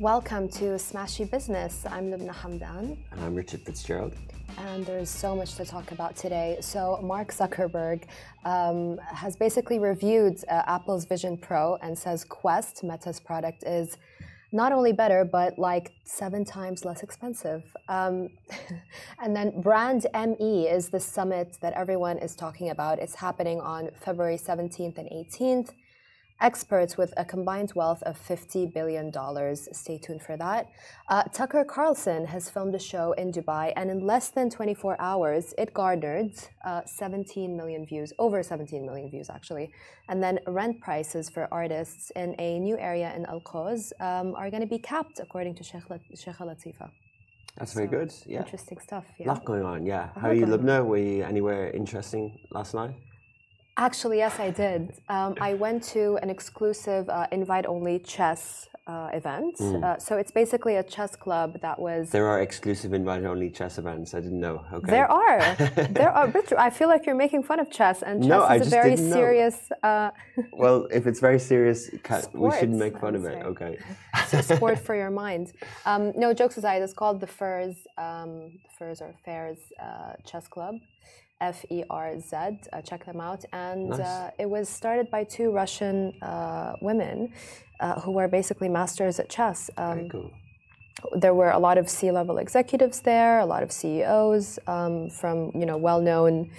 Welcome to Smashi Business. I'm Lubna Hamdan. And I'm Richard Fitzgerald. And there's so much to talk about today. So, Mark Zuckerberg um, has basically reviewed uh, Apple's Vision Pro and says Quest, Meta's product, is not only better, but like seven times less expensive. Um, and then Brand ME is the summit that everyone is talking about. It's happening on February 17th and 18th experts with a combined wealth of $50 billion. Stay tuned for that. Uh, Tucker Carlson has filmed a show in Dubai, and in less than 24 hours, it garnered uh, 17 million views, over 17 million views, actually. And then rent prices for artists in a new area in Al Quoz um, are going to be capped, according to Sheikh, Sheikh Latifa. That's so, very good. Yeah. Interesting stuff. Yeah. A lot going on, yeah. How are you, Lubna? Were you anywhere interesting last night? Actually, yes, I did. Um, I went to an exclusive uh, invite-only chess uh, event. Mm. Uh, so it's basically a chess club that was. There are exclusive invite-only chess events. I didn't know. Okay. There are. there are. Richard, I feel like you're making fun of chess, and chess no, is a very serious. Uh, well, if it's very serious, we shouldn't make fun of it. Okay. it's a sport for your mind. Um, no jokes aside, it's called the Furs, um, Furs or Fairs uh, Chess Club. F E R Z. Uh, check them out. And nice. uh, it was started by two Russian uh, women uh, who were basically masters at chess. Um, Very cool. There were a lot of C-level executives there, a lot of CEOs um, from you know well-known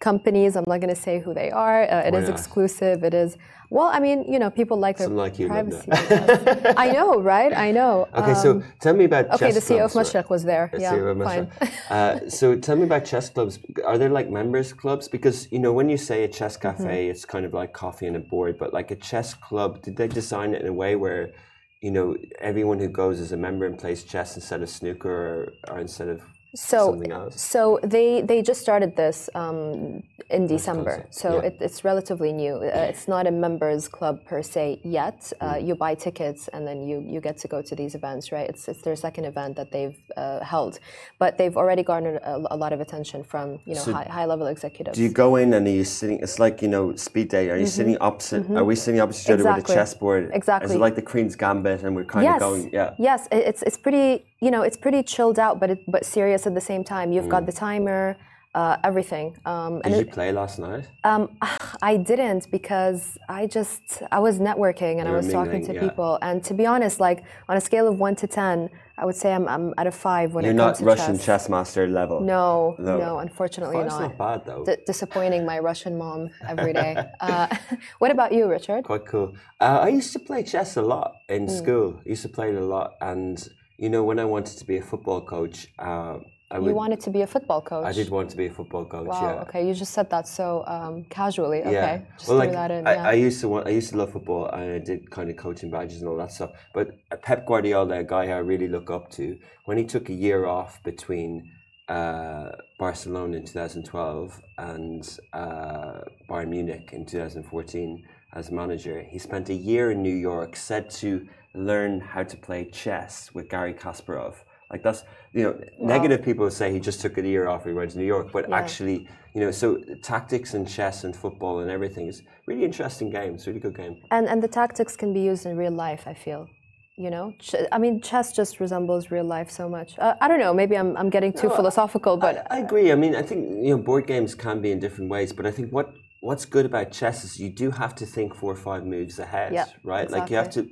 companies. I'm not going to say who they are. Uh, it is exclusive. It is well, I mean, you know, people like their like you, privacy. I know, right? I know. Okay, um, so tell me about okay. the CEO clubs, of Mashreq was there. The yeah, fine. uh, so tell me about chess clubs. Are there like members clubs? Because you know, when you say a chess cafe, mm-hmm. it's kind of like coffee and a board. But like a chess club, did they design it in a way where you know everyone who goes as a member and plays chess instead of snooker or, or instead of so, so they they just started this um, in December, so yeah. it, it's relatively new. Uh, it's not a members club per se yet. Uh, mm. You buy tickets and then you you get to go to these events, right? It's it's their second event that they've uh, held, but they've already garnered a, a, lot of attention from you know so high, high level executives. Do you go in and are you sitting? It's like you know speed date. Are you mm-hmm. sitting opposite? Mm-hmm. Are we sitting opposite each other with a chessboard? Exactly. Is it like the Queen's Gambit, and we're kind yes. of going? Yeah. Yes, it's it's pretty you know, it's pretty chilled out, but it, but serious at the same time. You've mm. got the timer, uh, everything. Um, Did you it, play last night? Um, I didn't because I just I was networking and You're I was mingling, talking to yeah. people. And to be honest, like on a scale of one to ten, I would say I'm, I'm at a five when You're it comes to Russian chess. chess master level. No, no, no unfortunately Five's not. not bad though. D- disappointing my Russian mom every day. uh, what about you, Richard? Quite cool. Uh, I used to play chess a lot in mm. school. I used to play it a lot and you know, when I wanted to be a football coach, uh, I would, you wanted to be a football coach. I did want to be a football coach. Wow. Yeah. Okay. You just said that so um, casually. Okay. Yeah. Just well, like, in, I, yeah. I, used to want. I used to love football, and I did kind of coaching badges and all that stuff. But Pep Guardiola, a guy I really look up to, when he took a year off between uh, Barcelona in 2012 and uh, Bayern Munich in 2014 as manager, he spent a year in New York, said to learn how to play chess with Garry Kasparov. Like that's you know, negative people say he just took a year off. He went to New York, but yeah. actually, you know, so tactics and chess and football and everything is really interesting game. It's a really good game. And and the tactics can be used in real life. I feel. You know, Ch- I mean, chess just resembles real life so much. Uh, I don't know. Maybe I'm, I'm getting too no, philosophical, but I, I agree. I mean, I think you know, board games can be in different ways, but I think what what's good about chess is you do have to think four or five moves ahead, yeah, right? Exactly. Like you have to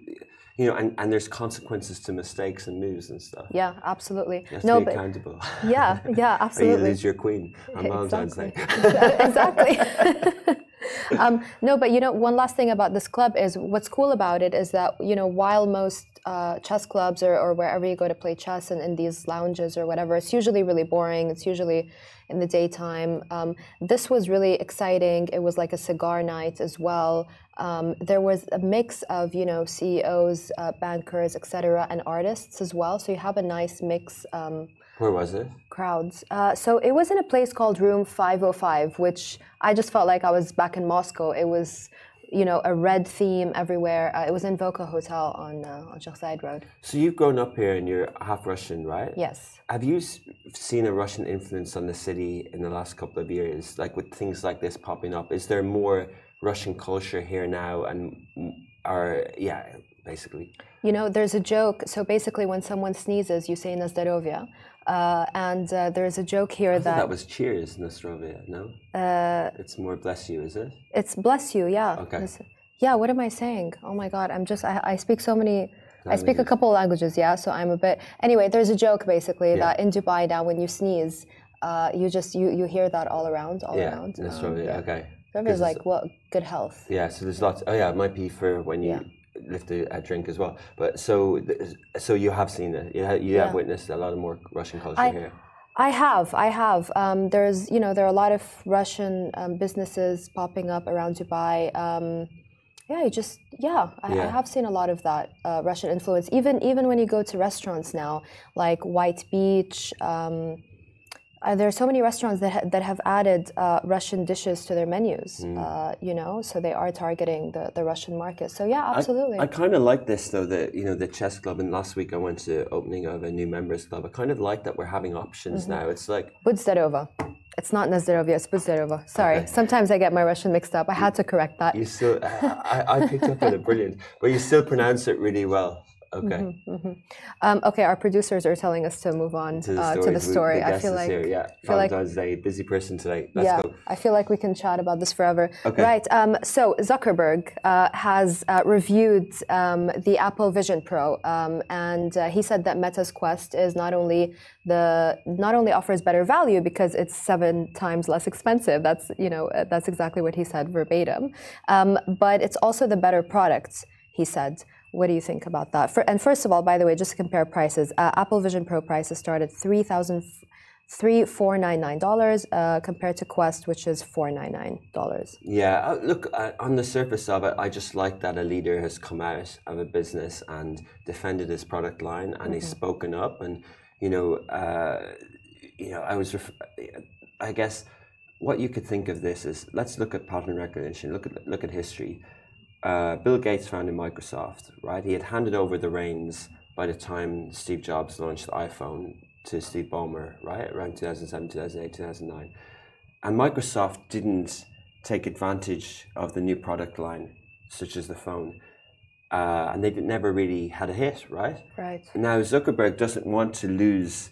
you know, and, and there's consequences to mistakes and moves and stuff. Yeah, absolutely. You have no, to be accountable. Yeah, yeah, absolutely. or you lose your queen on Valentine's Day. exactly. um, no, but you know, one last thing about this club is what's cool about it is that you know, while most uh, chess clubs or, or wherever you go to play chess and in these lounges or whatever, it's usually really boring. It's usually in the daytime. Um, this was really exciting. It was like a cigar night as well. Um, there was a mix of you know CEOs, uh, bankers, etc., and artists as well. So you have a nice mix. Um, Where was it? Crowds. Uh, so it was in a place called Room 505, which I just felt like I was back in Moscow. It was you know, a red theme everywhere. Uh, it was in Voka Hotel on uh, on Sheikh Road. So you've grown up here and you're half Russian, right? Yes. Have you seen a Russian influence on the city in the last couple of years, like with things like this popping up? Is there more Russian culture here now, and are yeah, basically. You know, there's a joke. So basically, when someone sneezes, you say "Nazdarovia," uh, and uh, there's a joke here that that was Cheers, Nostrovia. No, uh, it's more Bless You, is it? it's "Bless you." Yeah. Okay. This- Yeah. What am I saying? Oh my God! I'm just. I, I speak so many. I speak a couple of languages. Yeah. So I'm a bit. Anyway, there's a joke basically Yeah. that in Dubai now, when you sneeze, uh, you just you you hear that all around, all Yeah, around. Um, yeah. Okay. It's- like, what good health. Yeah, so there's lots. Oh yeah, it might be for when you Yeah. Lift a, a drink as well. But so so you have seen it. You have, you have witnessed a lot of more Russian culture I- here. I have, I have. Um, there's, you know, there are a lot of Russian um, businesses popping up around Dubai. Um, yeah, you just, yeah, I, I have seen a lot of that uh, Russian influence. Even, even when you go to restaurants now, like White Beach. Uh, there are so many restaurants that ha- that have added uh, Russian dishes to their menus. Uh, you know, so they are targeting the, the Russian market. So yeah, absolutely. I kind of like this though. That you know the chess club. And last week I went to opening of a new members club. I kind of like that we're having options Mm-hmm. now. It's like Budzdarova. It's not Nazdarovia, it's Budzdarova. Sorry, Okay. sometimes I get my Russian mixed up. I had to correct that. you still. I, I picked up on it brilliant, but you still pronounce it really well. Okay. Um, okay, our producers are telling us to move on To the uh, story. to the story. I feel like here. yeah. feel like- Valentine's Day. Busy person today. Let's yeah, go. I feel like we can chat about this forever. Okay. Right. Um, so Zuckerberg uh, has uh, reviewed um, the Apple Vision Pro, um, and uh, he said that Meta's Quest is not only the not only offers better value because it's seven times less expensive. That's you know uh, that's exactly what he said verbatim. Um, but it's also the better product. He said. What do you think about that? For, and first of all, by the way, just to compare prices, uh, Apple Vision Pro prices start at three thousand three four nine nine dollars uh, compared to Quest, which is four nine nine dollars. Yeah, uh, look, uh, on the surface of it, I just like that a leader has come out of a business and defended his product line and he's spoken up. And, you know, uh, you know, I was, ref- I guess, what you could think of this is let's look at pattern recognition, look at, look at history. Uh, Bill Gates founded Microsoft, right? He had handed over the reins by the time Steve Jobs launched the iPhone to Steve Ballmer, right? Around 2007, 2008, 2009. And Microsoft didn't take advantage of the new product line, such as the phone. Uh, and they never really had a hit, right? Right. Now, Zuckerberg doesn't want to lose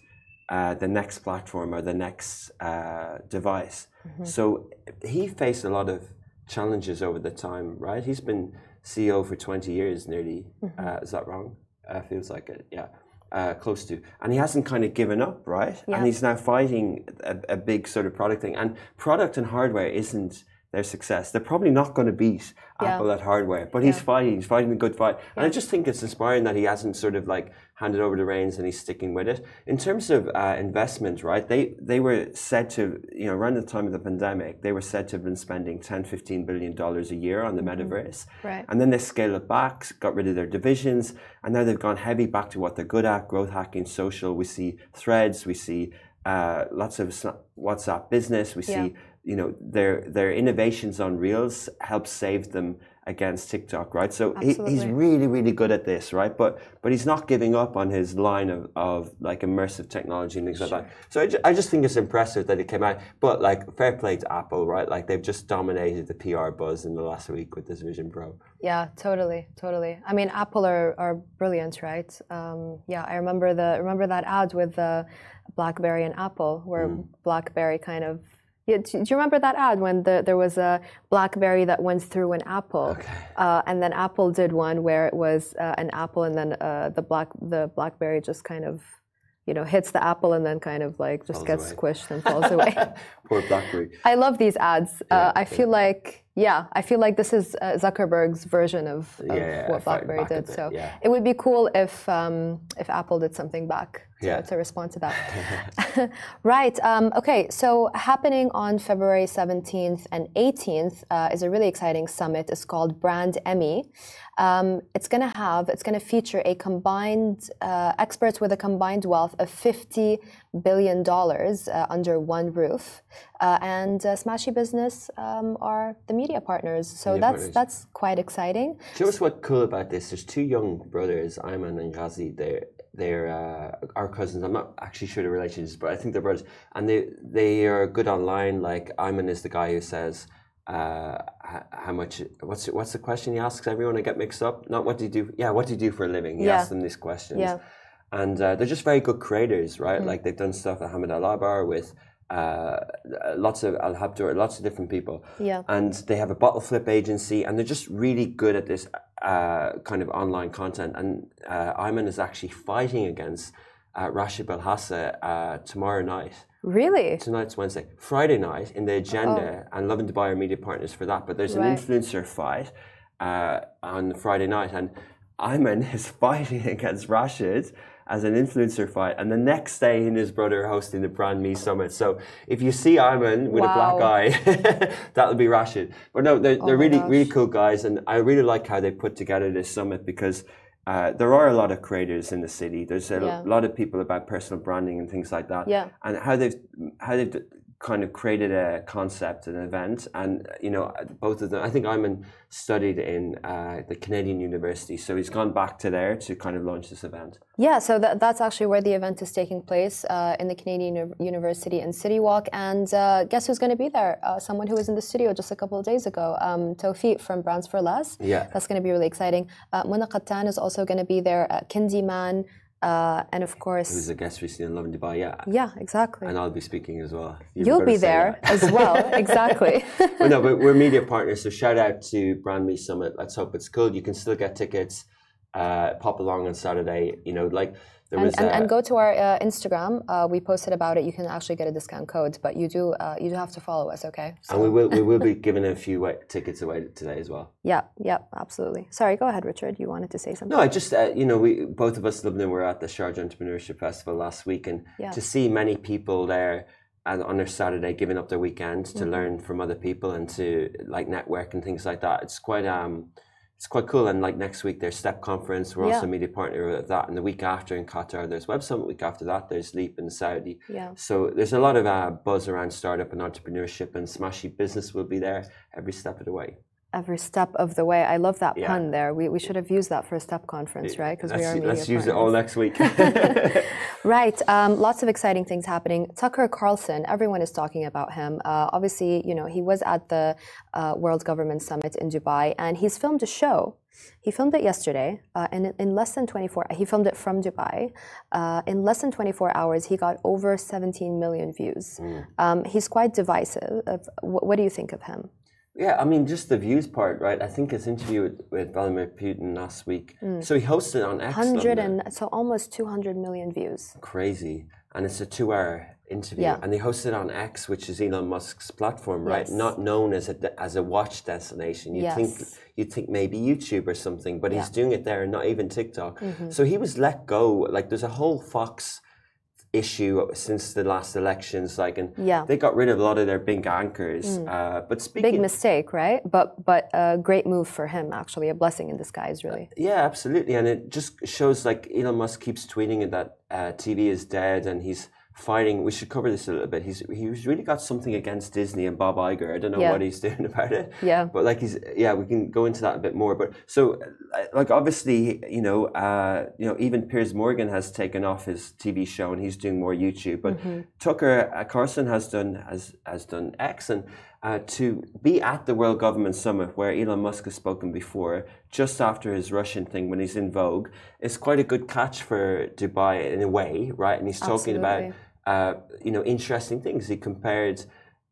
uh, the next platform or the next uh, device. So he faced a lot of challenges over the time, right? He's been CEO for 20 years nearly. Uh, is that wrong? Uh, feels like it, yeah. Uh, close to. And he hasn't kind of given up, right? Yeah. And he's now fighting a, a big sort of product thing. And product and hardware isn't their success. They're probably not going to beat Yeah. Apple at hardware, but he's Yeah. fighting. He's fighting a good fight. And I just think it's inspiring that he hasn't sort of like handed over the reins and he's sticking with it. In terms of uh, investment, right? They they were said to, you know, around the time of the pandemic, they were said to have been spending 10, 15 billion dollars a year on the metaverse. Right. And then they scaled it back, got rid of their divisions, and now they've gone heavy back to what they're good at: growth hacking, social. We see threads, we see uh, lots of WhatsApp business. We see, Yeah. You know, their their innovations on Reels help save them against TikTok, right? So he, he's really, really good at this, right? But but he's not giving up on his line of, of like immersive technology and things like that. So I, ju- I just think it's impressive that it came out. But like fair play to Apple, right? Like they've just dominated the PR buzz in the last week with this Vision Pro. Yeah, totally, totally. I mean, Apple are, are brilliant, right? Um, yeah, I remember the remember that ad with uh, BlackBerry and Apple, where Mm. BlackBerry kind of. Yeah, do, do you remember that ad when the, there was a BlackBerry that went through an apple, uh, and then Apple did one where it was uh, an apple, and then uh, the black the BlackBerry just kind of, you know, hits the apple and then kind of like just Falls gets away. squished and falls away. Poor BlackBerry. I love these ads. Yeah, uh, I yeah. feel like, yeah, I feel like this is uh, Zuckerberg's version of, of Yeah, yeah, what BlackBerry did. bit, So yeah. it would be cool if um, if Apple did something back to, Yeah. to respond to that. right. Um, okay. So happening on February 17th and 18th uh, is a really exciting summit. It's called Brand ME. Um, it's going to have, it's going to feature a combined, uh, experts with a combined wealth of $50 billion uh, under one roof. Uh, and uh, Smashi Business um, are the media partners. So Media that's, partners. that's quite exciting. You know what's what cool about this? There's two young brothers, Ayman and Ghazi. They're they're uh, our cousins. I'm not actually sure the relations, but I think they're brothers. And they they are good online. Like Ayman is the guy who says, uh, how much what's what's the question he asks everyone? I get mixed up. Not what do you do? Yeah, what do you do for a living? He Yeah. asks them these questions, Yeah. and uh, they're just very good creators, right? Mm-hmm. Like they've done stuff at Hamid Al Abar with uh, lots of Al Habtoor, lots of different people, Yeah. and they have a bottle flip agency, and they're just really good at this uh, kind of online content. And uh, Ayman is actually fighting against uh, Rashid Belhasa uh, tomorrow night. Really? Tonight's Wednesday. Friday night in the agenda, and Love and Dubai are media partners for that. But there's an Oh. Right. influencer fight uh, on Friday night, and Ayman is fighting against Rashid as an influencer fight. And the next day, he and his brother are hosting the Brand Me Summit. So if you see Ayman with a black eye, that'll be Rashid. But no, they're, they're really, gosh. really cool guys, and I really like how they put together this summit because. Uh, there are a lot of creators in the city. There's a Yeah. lot of people about personal branding and things like that Yeah. and how they've how they've kind of created a concept, an event, and you know both of them. I think Ayman studied in uh, the Canadian University, so he's gone back to there to kind of launch this event. Yeah, so that, that's actually where the event is taking place uh, in the Canadian Uni- University in City Walk. And uh, guess who's going to be there? Uh, someone who was in the studio just a couple of days ago, um, Tawfiq from Brands for Less. Yeah. That's going to be really exciting. Uh, Mona Kattan is also going to be there, uh, Kindi Man, uh, and of course, Who's a guest recently in Love and Dubai? Yeah, yeah, exactly. and I'll be speaking as well. You You'll be there that. as well, exactly. well, no, but we're media partners, so shout out to Brand Me Summit. Let's hope it's good. You can still get tickets. Uh, pop along on Saturday. You know, like. And, and, and go to our uh, Instagram. Uh, we posted about it. You can actually get a discount code, but you do uh, you do have to follow us, okay? and we will we will be giving a few tickets away today as well. Yeah, yeah, absolutely. Sorry, go ahead, Richard. You wanted to say something? No, I just uh, you know we both of us lived in were at the Sharjah Entrepreneurship Festival last week, and Yeah. to see many people there and on their Saturday giving up their weekend Mm-hmm. to learn from other people and to like network and things like that. It's quite um it's quite cool. And like next week there's Step Conference. We're also Yeah. a media partner of that. And the week after in Qatar there's Web Summit. Week after that there's Leap in Saudi. Yeah. So there's a lot of uh, buzz around startup and entrepreneurship, and Smashi Business will be there every step of the way. Every step of the way. I love that Yeah. pun there. We, we should have used that for a step conference, right? Because we are media let's use it all next week. Right. Um, lots of exciting things happening. Tucker Carlson, everyone is talking about him. Uh, obviously, you know, he was at the uh, World Government Summit in Dubai and he's filmed a show. He filmed it yesterday, uh, and in- less than 24, he filmed it from Dubai. Uh, in less than 24 hours, he got over 17 million views. Um, he's quite divisive. Of, what do you think of him? Yeah, I mean, just the views part, right? I think his interview with, with Vladimir Putin last week. So he hosted on X. 100 London. and so almost 200 million views. crazy, and it's a two-hour interview, Yeah. and they hosted on X, which is Elon Musk's platform, right? Yes. Not known as a as a watch destination. You would think you'd think maybe YouTube or something, but he's Yeah. Mm-hmm. doing it there, and not even TikTok. So he was let go. Like there's a whole Fox issue since the last elections, like, and Yeah. Mm. they got rid of a lot of their big anchors. Uh, but speaking, Big mistake, right? But but a great move for him, actually, a blessing in disguise, really. Yeah, absolutely, and it just shows like Elon Musk keeps tweeting that uh, TV is dead, and he's fighting. We should cover this a little bit. He's he's really got something against Disney and Bob Iger. I don't know Yeah. what he's doing about it. Yeah. but like he's yeah, we can go into that a bit more. But so like obviously you know uh, you know even Piers Morgan has taken off his TV show and he's doing more YouTube. But Mm-hmm. Tucker Carlson has done has has done X and. Uh, to be at the World Government Summit where Elon Musk has spoken before, just after his Russian thing when he's in vogue, is quite a good catch for Dubai in a way, right? And he's talking about uh, you know interesting things. He compared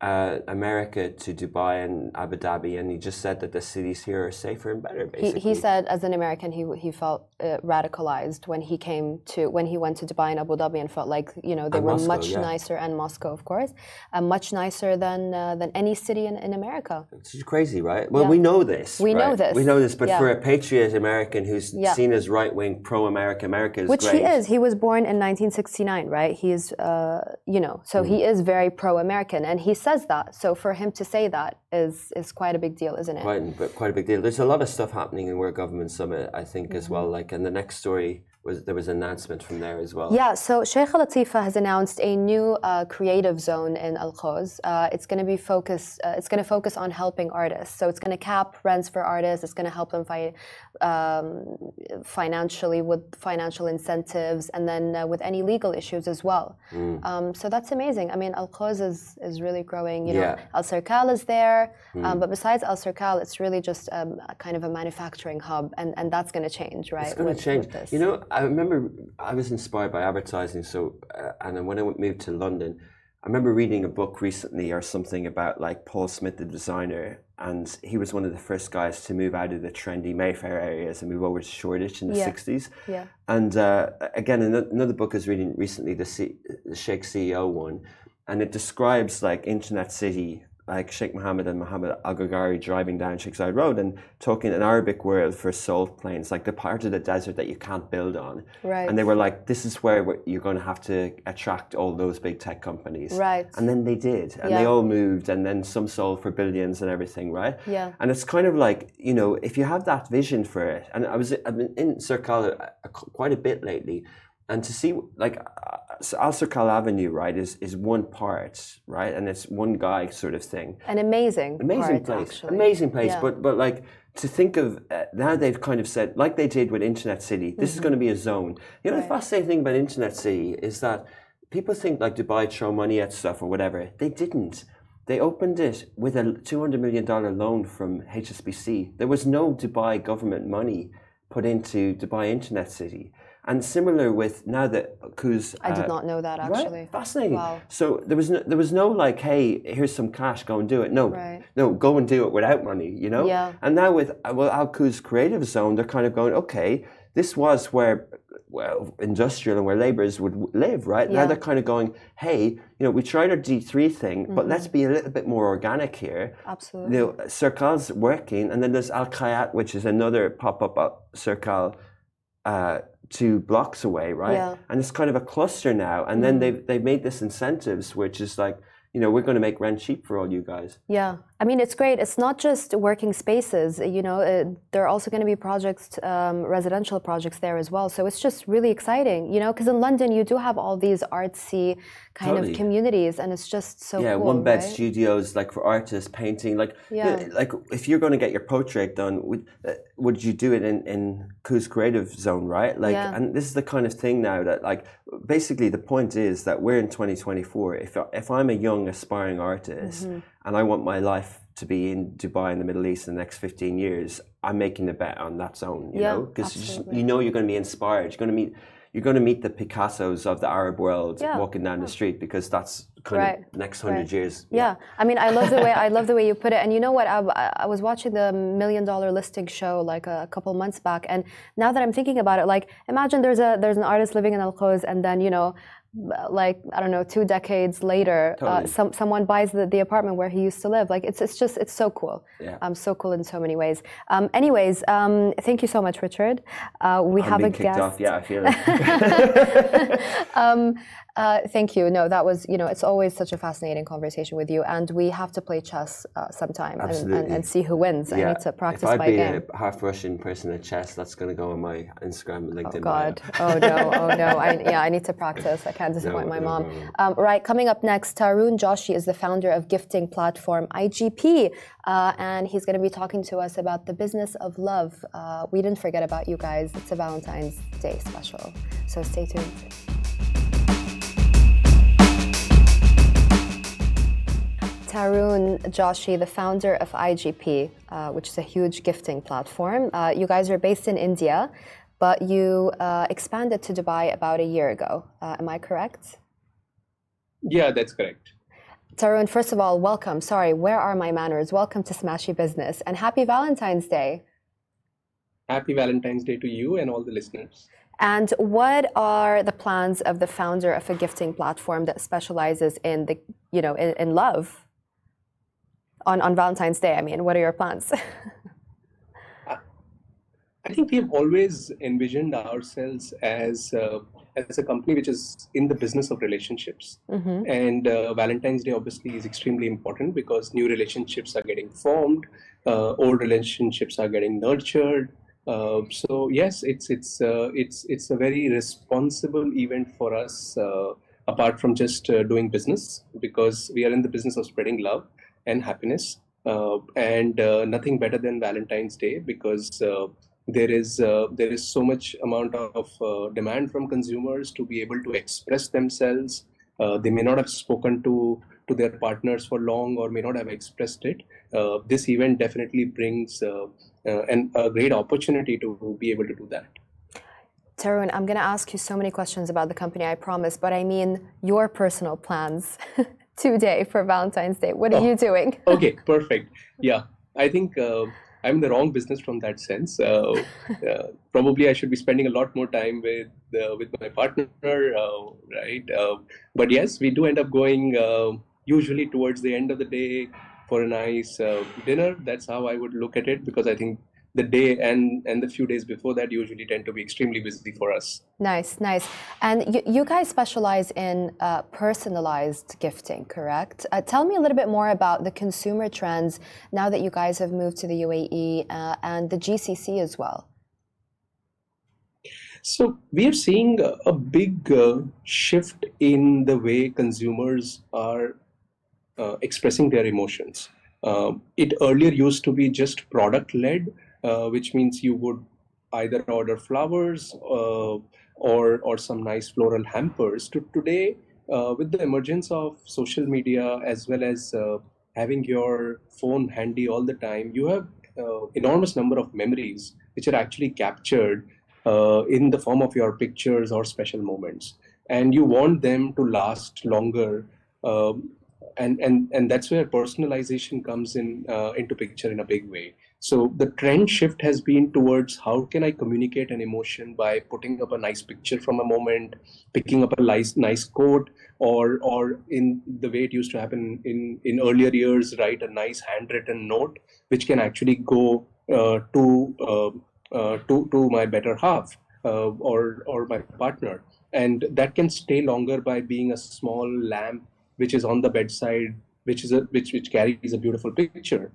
uh, America to Dubai and Abu Dhabi, and he just said that the cities here are safer and better. He, Basically, he said, as an American, he he felt uh, radicalized when he came to when he went to Dubai and Abu Dhabi and felt like you know they And were Moscow, much yeah. nicer and Moscow, of course, uh, much nicer than uh, than any city in, in America. It's crazy, right? Well, Yeah. we know this. We know this. We know this, but Yeah. for a patriot American who's seen as right wing, pro America, America is Which great. he is. He was born in 1969, right? He's, uh, you know, so he Mm. is very pro-American, and he says that. So for him to say that is is quite a big deal, isn't it? Quite, quite a big deal. There's a lot of stuff happening in World Government Summit, I think, as Mm-hmm. well. Like, and the next story was there was an announcement from there as well. Yeah, so Sheikh Al Latifa has announced a new uh, creative zone in Al Quoz. Uh, it's going to be focus. Uh, it's going to focus on helping artists. So it's going to cap rents for artists. It's going to help them fight um, financially with financial incentives, and then uh, with any legal issues as well. Um, so that's amazing. I mean, Al Quoz is is really growing. You know, Al Serkal is there. there. Mm. Um, but besides Al Serkal, it's really just um, a kind of a manufacturing hub, and, and that's going to change, right? It's going to change. You know, I remember I was inspired by advertising. So, uh, and then when I moved to London, I remember reading a book recently or something about like Paul Smith, the designer, and he was one of the first guys to move out of the trendy Mayfair areas and move over to Shoreditch in the yeah. 60s. Yeah. And uh, again, another book I was reading recently, the, C- the Sheikh CEO one, and it describes like Internet City like Sheikh Mohammed and Mohammed Al Gergawi driving down Sheikh Zayed Road and talking an Arabic word for salt plains, like the part of the desert that you can't build on. Right. And they were like, this is where you're going to have to attract all those big tech companies. Right. And then they did. And yeah. they all moved and then some sold for billions and everything, right? Yeah. And it's kind of like, you know, if you have that vision for it, and I was, I've been in Serkal uh, quite a bit lately, and to see like so Al Serkal Avenue, right, is is one part, right, and it's one guy sort of thing. An amazing, amazing part, place, actually. amazing place. Yeah. But but like to think of uh, now they've kind of said like they did with Internet City, this mm-hmm. is going to be a zone. You know, right. the fascinating thing about Internet City is that people think like Dubai throw money at stuff or whatever. They didn't. They opened it with a two hundred million dollar loan from HSBC. There was no Dubai government money put into Dubai Internet City. And similar with now that Kuz. I did uh, not know that actually. Right? Fascinating. Wow. So there was no, there was no like, hey, here's some cash, go and do it. No, right. no, go and do it without money. You know. Yeah. And now with uh, well, Al Creative Zone, they're kind of going, okay, this was where well, industrial and where laborers would live, right? Yeah. Now they're kind of going, hey, you know, we tried our D3 thing, mm-hmm. but let's be a little bit more organic here. Absolutely. You know, Serkal's working, and then there's Al Khayat, which is another pop up Serkal uh, two blocks away, right? Yeah. And it's kind of a cluster now. And mm. then they've they've made this incentives, which is like, you know, we're going to make rent cheap for all you guys. Yeah. I mean, it's great. It's not just working spaces. You know, it, there are also going to be projects, um, residential projects there as well. So it's just really exciting. You know, because in London you do have all these artsy kind totally. of communities, and it's just so yeah, cool, one bed right? studios like for artists painting. Like yeah. like if you're going to get your portrait done, would you do it in in Quoz Creative Zone, right? Like, yeah. and this is the kind of thing now that like basically the point is that we're in 2024. If if I'm a young aspiring artist mm-hmm. and I want my life to be in Dubai in the Middle East in the next 15 years, I'm making a bet on that zone, you yeah, know, because you know you're going to be inspired. You're going to meet you're going to meet the Picassos of the Arab world yeah. walking down the street because that's kind right. of next hundred right. years. Yeah. yeah. I mean, I love the way I love the way you put it. And you know what? I, I was watching the Million Dollar Listing show like a, couple months back, and now that I'm thinking about it, like imagine there's a there's an artist living in Al Quoz, and then you know like I don't know, two decades later, uh, totally. uh, some someone buys the, the apartment where he used to live. Like it's it's just it's so cool. Yeah. Um, so cool in so many ways. Um, anyways, um, thank you so much, Richard. Uh, we I'm have a guest. Off. Yeah, I feel it. um, uh, thank you. No, that was, you know, it's always such a fascinating conversation with you. And we have to play chess uh, sometime and, and, and, see who wins. Yeah. I need to practice if my game. If I'd be a half Russian person at chess, that's going to go on my Instagram and LinkedIn. Oh, God. oh, no. Oh, no. I, yeah, I need to practice. I can't disappoint no, my no, mom. No, um, right. Coming up next, Tarun Joshi is the founder of gifting platform IGP. Uh, and he's going to be talking to us about the business of love. Uh, we didn't forget about you guys. It's a Valentine's Day special. So stay tuned. Tarun Joshi, the founder of IGP, uh, which is a huge gifting platform. Uh, you guys are based in India, but you uh, expanded to Dubai about a year ago. Uh, am I correct? Yeah, that's correct. Tarun, first of all, welcome. Sorry, where are my manners? Welcome to Smashi Business and happy Valentine's Day. Happy Valentine's Day to you and all the listeners. And what are the plans of the founder of a gifting platform that specializes in the, you know, in, in love? On, on Valentine's Day? I mean, what are your plans? I think we've always envisioned ourselves as uh, as a company which is in the business of relationships, mm-hmm. and uh, Valentine's Day obviously is extremely important because new relationships are getting formed, uh, old relationships are getting nurtured. Uh, so yes, it's it's uh, it's it's a very responsible event for us. Uh, apart from just doing business, because we are in the business of spreading love and happiness. Uh, and uh, nothing better than Valentine's Day because uh, there is uh, there is so much amount of uh, demand from consumers to be able to express themselves. Uh, they may not have spoken to to their partners for long or may not have expressed it, this event definitely brings uh, uh, an, a great opportunity to be able to do that. Tarun, I'm going to ask you so many questions about the company, I promise, but I mean your personal plans today for Valentine's Day. What are oh, you doing? okay, perfect. Yeah, I think uh, I'm in the wrong business from that sense. Uh, uh, probably I should be spending a lot more time with uh, with my partner, uh, right? Uh, but yes, we do end up going usually towards the end of the day for a nice dinner. That's how I would look at it because I think the day and and the few days before that usually tend to be extremely busy for us. Nice nice. And you, you guys specialize in uh, personalized gifting correct? Uh, tell me a little bit more about the consumer trends now that you guys have moved to the uae uh, and the gcc as well. So we are seeing a, a big uh, shift in the way consumers are uh, expressing their emotions. Uh, it earlier used to be just product led uh, which means you would either order flowers uh, or or some nice floral hampers. To today, uh, with the emergence of social media as well as uh, having your phone handy all the time, you have uh, enormous number of memories which are actually captured in the form of your pictures or special moments, and you want them to last longer. Um, and and and that's where personalization comes in into picture in a big way so the trend shift has been towards how can I communicate an emotion by putting up a nice picture from a moment, picking up a nice nice quote, or or in the way it used to happen in in earlier years, write a nice handwritten note which can actually go uh, to uh, uh, to to my better half uh, or or my partner, and that can stay longer by being a small lamp which is on the bedside, which is a which which carries a beautiful picture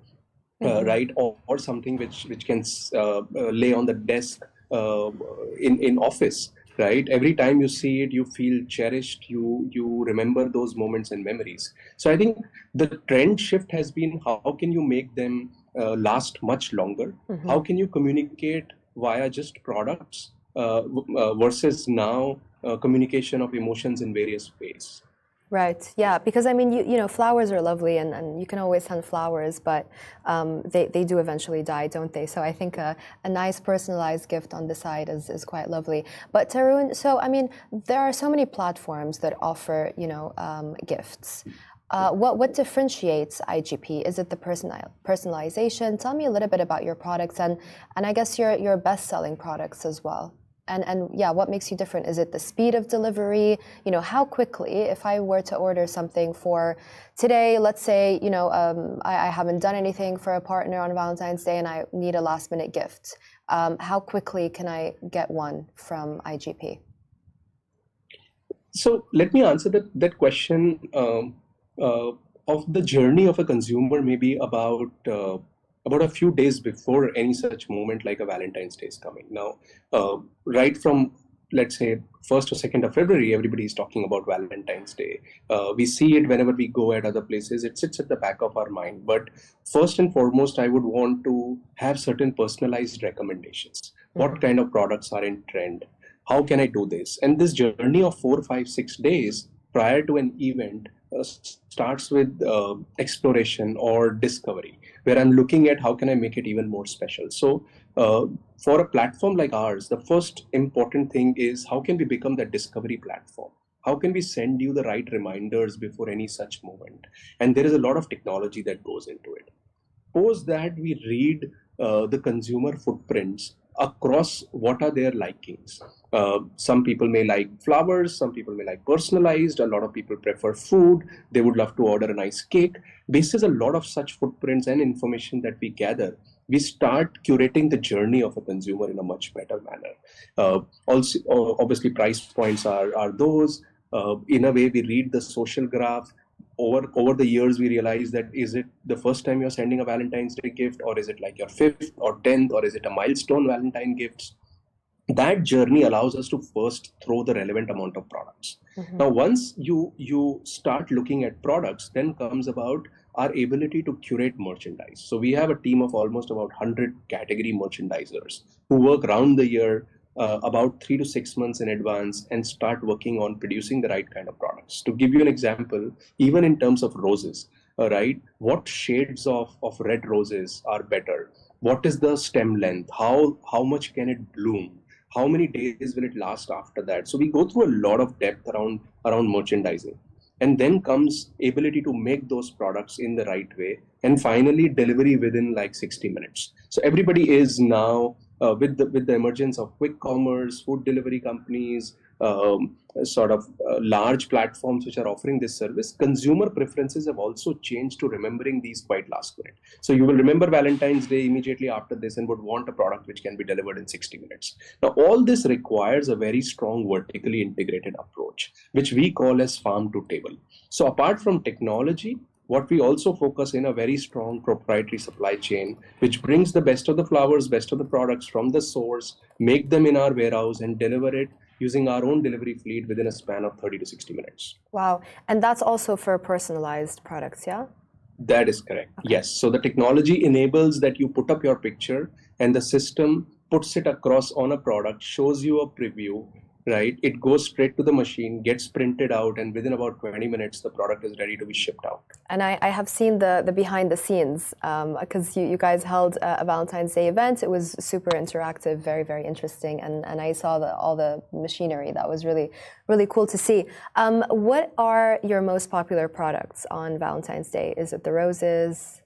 mm-hmm. right? Or, or something which which can uh, uh, lay on the desk in in office, right? Every time you see it, you feel cherished. You you remember those moments and memories. So I think the trend shift has been how can you make them last much longer? Mm-hmm. How can you communicate via just products versus now communication of emotions in various ways? Right. Yeah. Because I mean, you, you know, flowers are lovely, and, and you can always send flowers, but um, they they do eventually die, don't they? So I think a, a nice personalized gift on the side is, is quite lovely. But Tarun, so I mean, there are so many platforms that offer you know um, gifts. Uh, what what differentiates IGP? Is it the personal personalization? Tell me a little bit about your products and and I guess your your best selling products as well and and yeah what makes you different? Is it the speed of delivery? You know how quickly if i were to order something for today let's say you know um, I, I, haven't done anything for a partner on valentine's day and i need a last minute gift um, how quickly can i get one from igp so let me answer that that question um, uh, of the journey of a consumer maybe about uh, about a few days before any such moment like a Valentine's Day is coming. Now, uh, right from let's say first or second of February, everybody is talking about Valentine's Day. Uh, we see it whenever we go at other places. It sits at the back of our mind. But first and foremost, I would want to have certain personalized recommendations. Mm-hmm. What kind of products are in trend? How can I do this? And this journey of four, five, six days prior to an event uh, starts with uh, exploration or discovery where i'm looking at how can i make it even more special. So uh, for a platform like ours the first important thing is how can we become that discovery platform? How can we send you the right reminders before any such moment? And there is a lot of technology that goes into it. Post that we read uh, the consumer footprints across what are their likings. Uh, some people may like flowers, some people may like personalized, a lot of people prefer food, they would love to order a nice cake. This is a lot of such footprints and information that we gather. We start curating the journey of a consumer in a much better manner. Uh, also, obviously, price points are, are those. Uh, in a way, we read the social graph over over the years we realize that is it the first time you're sending a valentine's day gift or is it like your fifth or tenth or is it a milestone valentine gifts that journey allows us to first throw the relevant amount of products mm-hmm. now once you you start looking at products then comes about our ability to curate merchandise so we have a team of almost about 100 category merchandisers who work around the year uh, about three to six months in advance and start working on producing the right kind of products. To give you an example, even in terms of roses, uh, right? What shades of, of red roses are better? What is the stem length? How how much can it bloom? How many days will it last after that? So we go through a lot of depth around around merchandising and then comes ability to make those products in the right way and finally delivery within like 60 minutes so everybody is now uh, with the with the emergence of quick commerce food delivery companies um, sort of uh, large platforms which are offering this service, consumer preferences have also changed to remembering these quite last minute. So you will remember Valentine's Day immediately after this and would want a product which can be delivered in 60 minutes. Now, all this requires a very strong vertically integrated approach, which we call as farm to table. So apart from technology, what we also focus in a very strong proprietary supply chain which brings the best of the flowers best of the products from the source make them in our warehouse and deliver it using our own delivery fleet within a span of 30 to 60 minutes. Wow. And that's also for personalized products, yeah? That is correct. Okay. Yes. So the technology enables that you put up your picture and the system puts it across on a product, shows you a preview, right? It goes straight to the machine, gets printed out, and within about 20 minutes, the product is ready to be shipped out. And I, I have seen the, the behind the scenes because um, you, you guys held a, a, Valentine's Day event. It was super interactive, very, very interesting. And, and I saw the, all the machinery. That was really, really cool to see. Um, what are your most popular products on Valentine's Day? Is it the roses?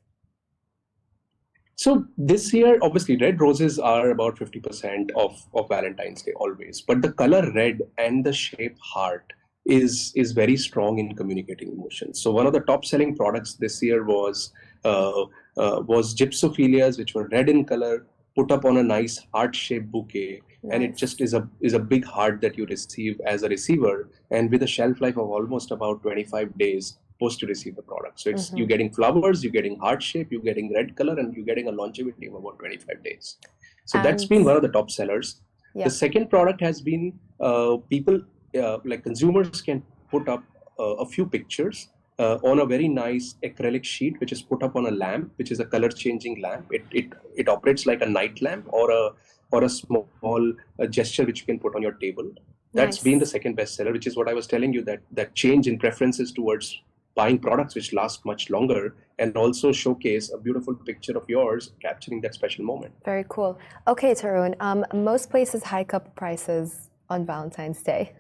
So this year, obviously, red roses are about 50% of, of Valentine's Day always. But the color red and the shape heart is is very strong in communicating emotions. So one of the top selling products this year was uh, uh, was gypsophilias, which were red in color, put up on a nice heart shaped bouquet, nice. and it just is a is a big heart that you receive as a receiver, and with a shelf life of almost about 25 days supposed to receive the product. So it's mm-hmm. you're getting flowers, you're getting heart shape, you're getting red color, and you're getting a longevity of about 25 days. So and that's been one of the top sellers. Yeah. The second product has been uh, people uh, like consumers can put up uh, a few pictures uh, on a very nice acrylic sheet, which is put up on a lamp, which is a color changing lamp. It it it operates like a night lamp or a or a small uh, gesture which you can put on your table. That's nice. been the second bestseller, which is what I was telling you that that change in preferences towards buying products which last much longer and also showcase a beautiful picture of yours capturing that special moment. Very cool. Okay, Tarun, um, most places hike up prices on Valentine's Day.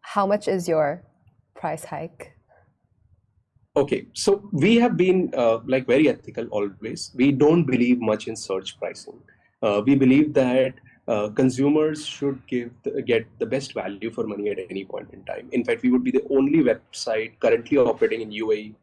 How much is your price hike? Okay, so we have been uh, like very ethical always. We don't believe much in surge pricing. Uh, we believe that uh, consumers should give the, get the best value for money at any point in time. In fact, we would be the only website currently operating in UAE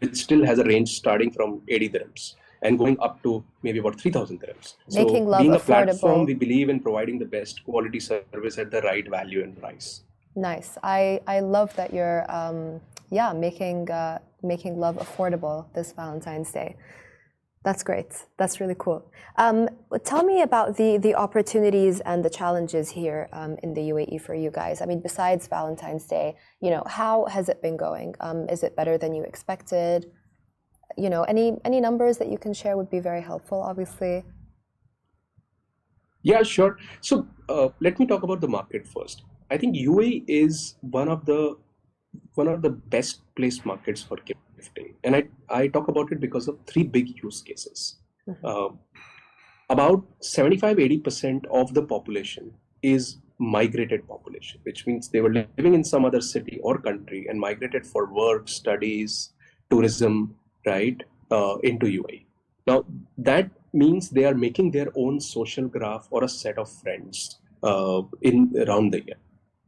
which still has a range starting from 80 dirhams and going up to maybe about 3000 dirhams. Making so love being a platform, we believe in providing the best quality service at the right value and price. Nice. I, I love that you're um, yeah making uh, making love affordable this Valentine's Day. That's great. That's really cool. Um, tell me about the the opportunities and the challenges here um, in the UAE for you guys. I mean, besides Valentine's Day, you know, how has it been going? Um, is it better than you expected? You know, any any numbers that you can share would be very helpful. Obviously. Yeah, sure. So uh, let me talk about the market first. I think UAE is one of the one of the best placed markets for And I, I talk about it because of three big use cases. Mm-hmm. Uh, about 75 80% of the population is migrated population, which means they were living in some other city or country and migrated for work, studies, tourism, right, uh, into UAE. Now, that means they are making their own social graph or a set of friends uh, in around the year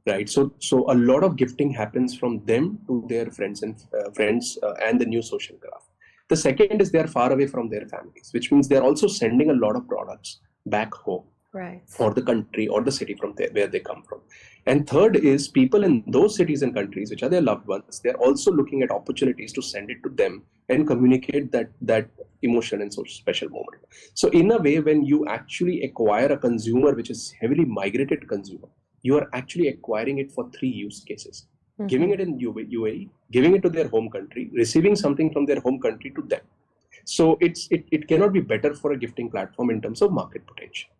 right. So so a lot of gifting happens from them to their friends and uh, friends uh, and the new social graph the second is they are far away from their families which means they're also sending a lot of products back home right. or the country or the city from there, where they come from. And third is people in those cities and countries which are their loved ones they're also looking at opportunities to send it to them and communicate that that emotion and so special moment. So in a way when you actually acquire a consumer which is heavily migrated consumer you are actually acquiring it for three use cases mm-hmm. giving it in UAE, giving it to their home country, receiving something from their home country to them. So it's it, it cannot be better for a gifting platform in terms of market potential.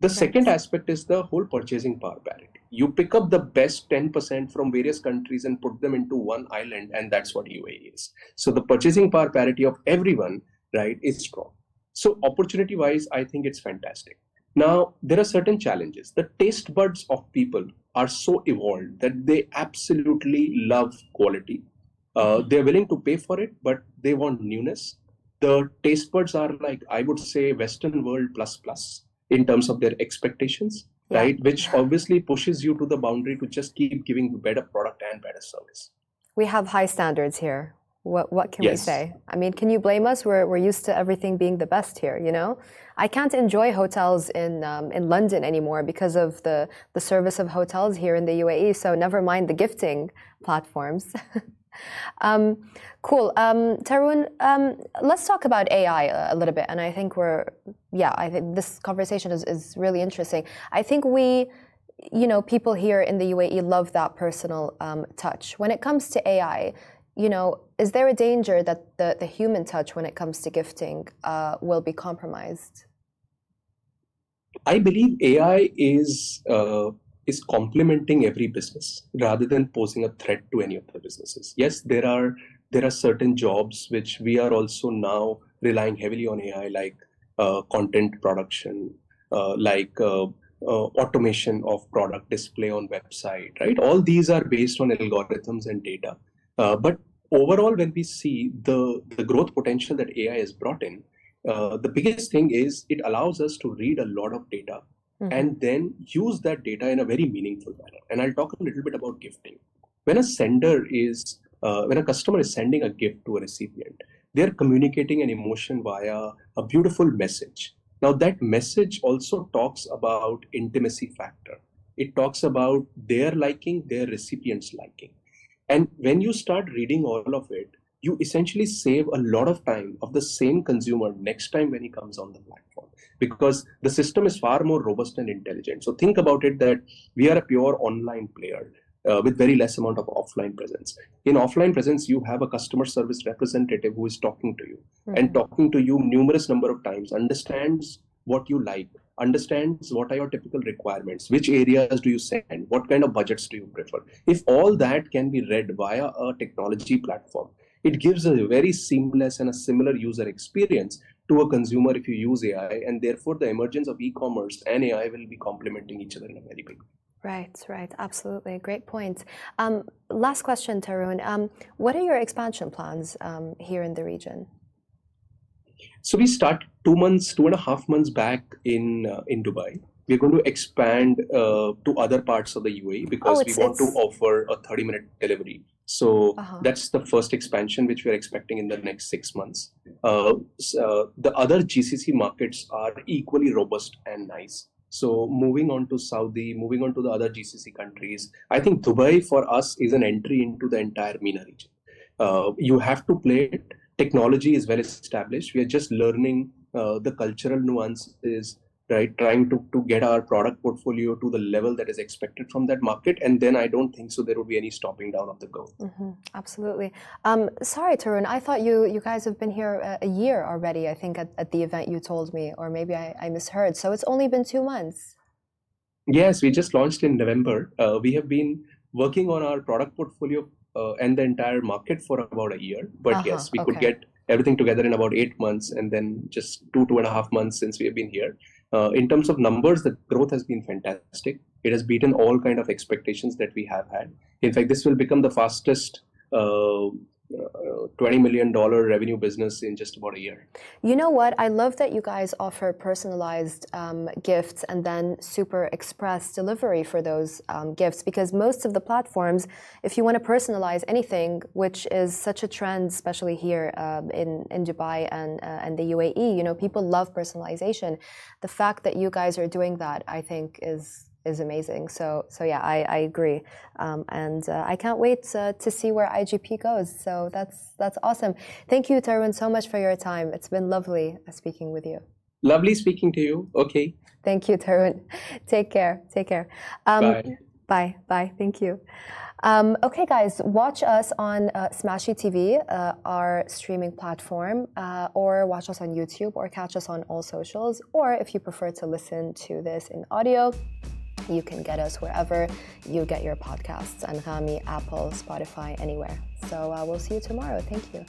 The second aspect is the whole purchasing power parity. You pick up the best 10% from various countries and put them into one island, and that's what UAE is. So the purchasing power parity of everyone, right, is strong. So opportunity wise, I think it's fantastic. Now, there are certain challenges. The taste buds of people are so evolved that they absolutely love quality. Uh, they're willing to pay for it, but they want newness. The taste buds are like, I would say, Western world plus plus in terms of their expectations yeah. right which obviously pushes you to the boundary to just keep giving better product and better service we have high standards here what, what can yes. we say i mean can you blame us we're, we're used to everything being the best here you know i can't enjoy hotels in, um, in london anymore because of the, the service of hotels here in the uae so never mind the gifting platforms um, cool. Um, Tarun, um, let's talk about AI a, a, little bit. And I think we're, yeah, I think this conversation is, is really interesting. I think we, you know, people here in the UAE love that personal um, touch. When it comes to AI, you know, is there a danger that the, the human touch when it comes to gifting uh, will be compromised? I believe AI is uh, is complementing every business rather than posing a threat to any of the businesses. Yes, there are there are certain jobs which we are also now relying heavily on AI, like uh, content production, uh, like uh, uh, automation of product display on website. Right, all these are based on algorithms and data. But overall, when we see the the growth potential that AI has brought in, uh, the biggest thing is it allows us to read a lot of data mm-hmm. and then use that data in a very meaningful manner. And I'll talk a little bit about gifting. When a sender is, uh, when a customer is sending a gift to a recipient, they're communicating an emotion via a beautiful message. Now, that message also talks about intimacy factor. It talks about their liking, their recipient's liking. And when you start reading all of it, you essentially save a lot of time of the same consumer next time when he comes on the platform because the system is far more robust and intelligent. So think about it that we are a pure online player. Uh, with very less amount of offline presence. In offline presence, you have a customer service representative who is talking to you mm-hmm. and talking to you numerous number of times, understands what you like, understands what are your typical requirements, which areas do you send, what kind of budgets do you prefer. If all that can be read via a technology platform, it gives a very seamless and a similar user experience to a consumer if you use AI, and therefore the emergence of e-commerce and AI will be complementing each other in a very big way. Right, right, absolutely. Great point. Um, last question, Tarun. Um, what are your expansion plans um, here in the region? So we start two months, two and a half months back in uh, in Dubai. We're going to expand uh, to other parts of the UAE because oh, we want to offer a 30 minute delivery so uh-huh. that's the first expansion which we're expecting in the next six months. Uh, uh, the other GCC markets are equally robust and nice. So moving on to Saudi, moving on to the other GCC countries, I think Dubai for us is an entry into the entire MENA region. Uh, you have to play it. Technology is well established. We are just learning uh, the cultural nuances, right trying to, to get our product portfolio to the level that is expected from that market. And then i don't think so there will be any stopping down of the growth mm-hmm. absolutely. Um, sorry tarun i thought you you guys have been here a, a year already i think at, at, the event you told me or maybe I, I, misheard. So it's only been two months. Yes we just launched in november. Uh, we have been working on our product portfolio uh, and the entire market for about a year but uh-huh, yes we okay. could get everything together in about eight months and then just two two and a half months since we have been here uh, in terms of numbers, the growth has been fantastic. It has beaten all kind of expectations that we have had. In fact, this will become the fastest uh, $20 million revenue business in just about a year. You know what? I love that you guys offer personalized um, gifts and then super express delivery for those um, gifts because most of the platforms, if you want to personalize anything, which is such a trend, especially here um, in, in Dubai and, uh, and the UAE, you know, people love personalization. The fact that you guys are doing that, I think, is is amazing. So, so yeah, I, I agree, um, and uh, I can't wait to, to, see where IGP goes. So that's that's awesome. Thank you, Tarun, so much for your time. It's been lovely uh, speaking with you. Lovely speaking to you. Okay. Thank you, Tarun. Take care. Take care. Um, Bye. Bye. Bye. Thank you. Um, okay, guys, watch us on uh, Smashi TV, uh, our streaming platform, uh, or watch us on YouTube, or catch us on all socials. Or if you prefer to listen to this in audio, you can get us wherever you get your podcasts Anghami, Apple, Spotify, anywhere. So uh, we'll see you tomorrow. Thank you.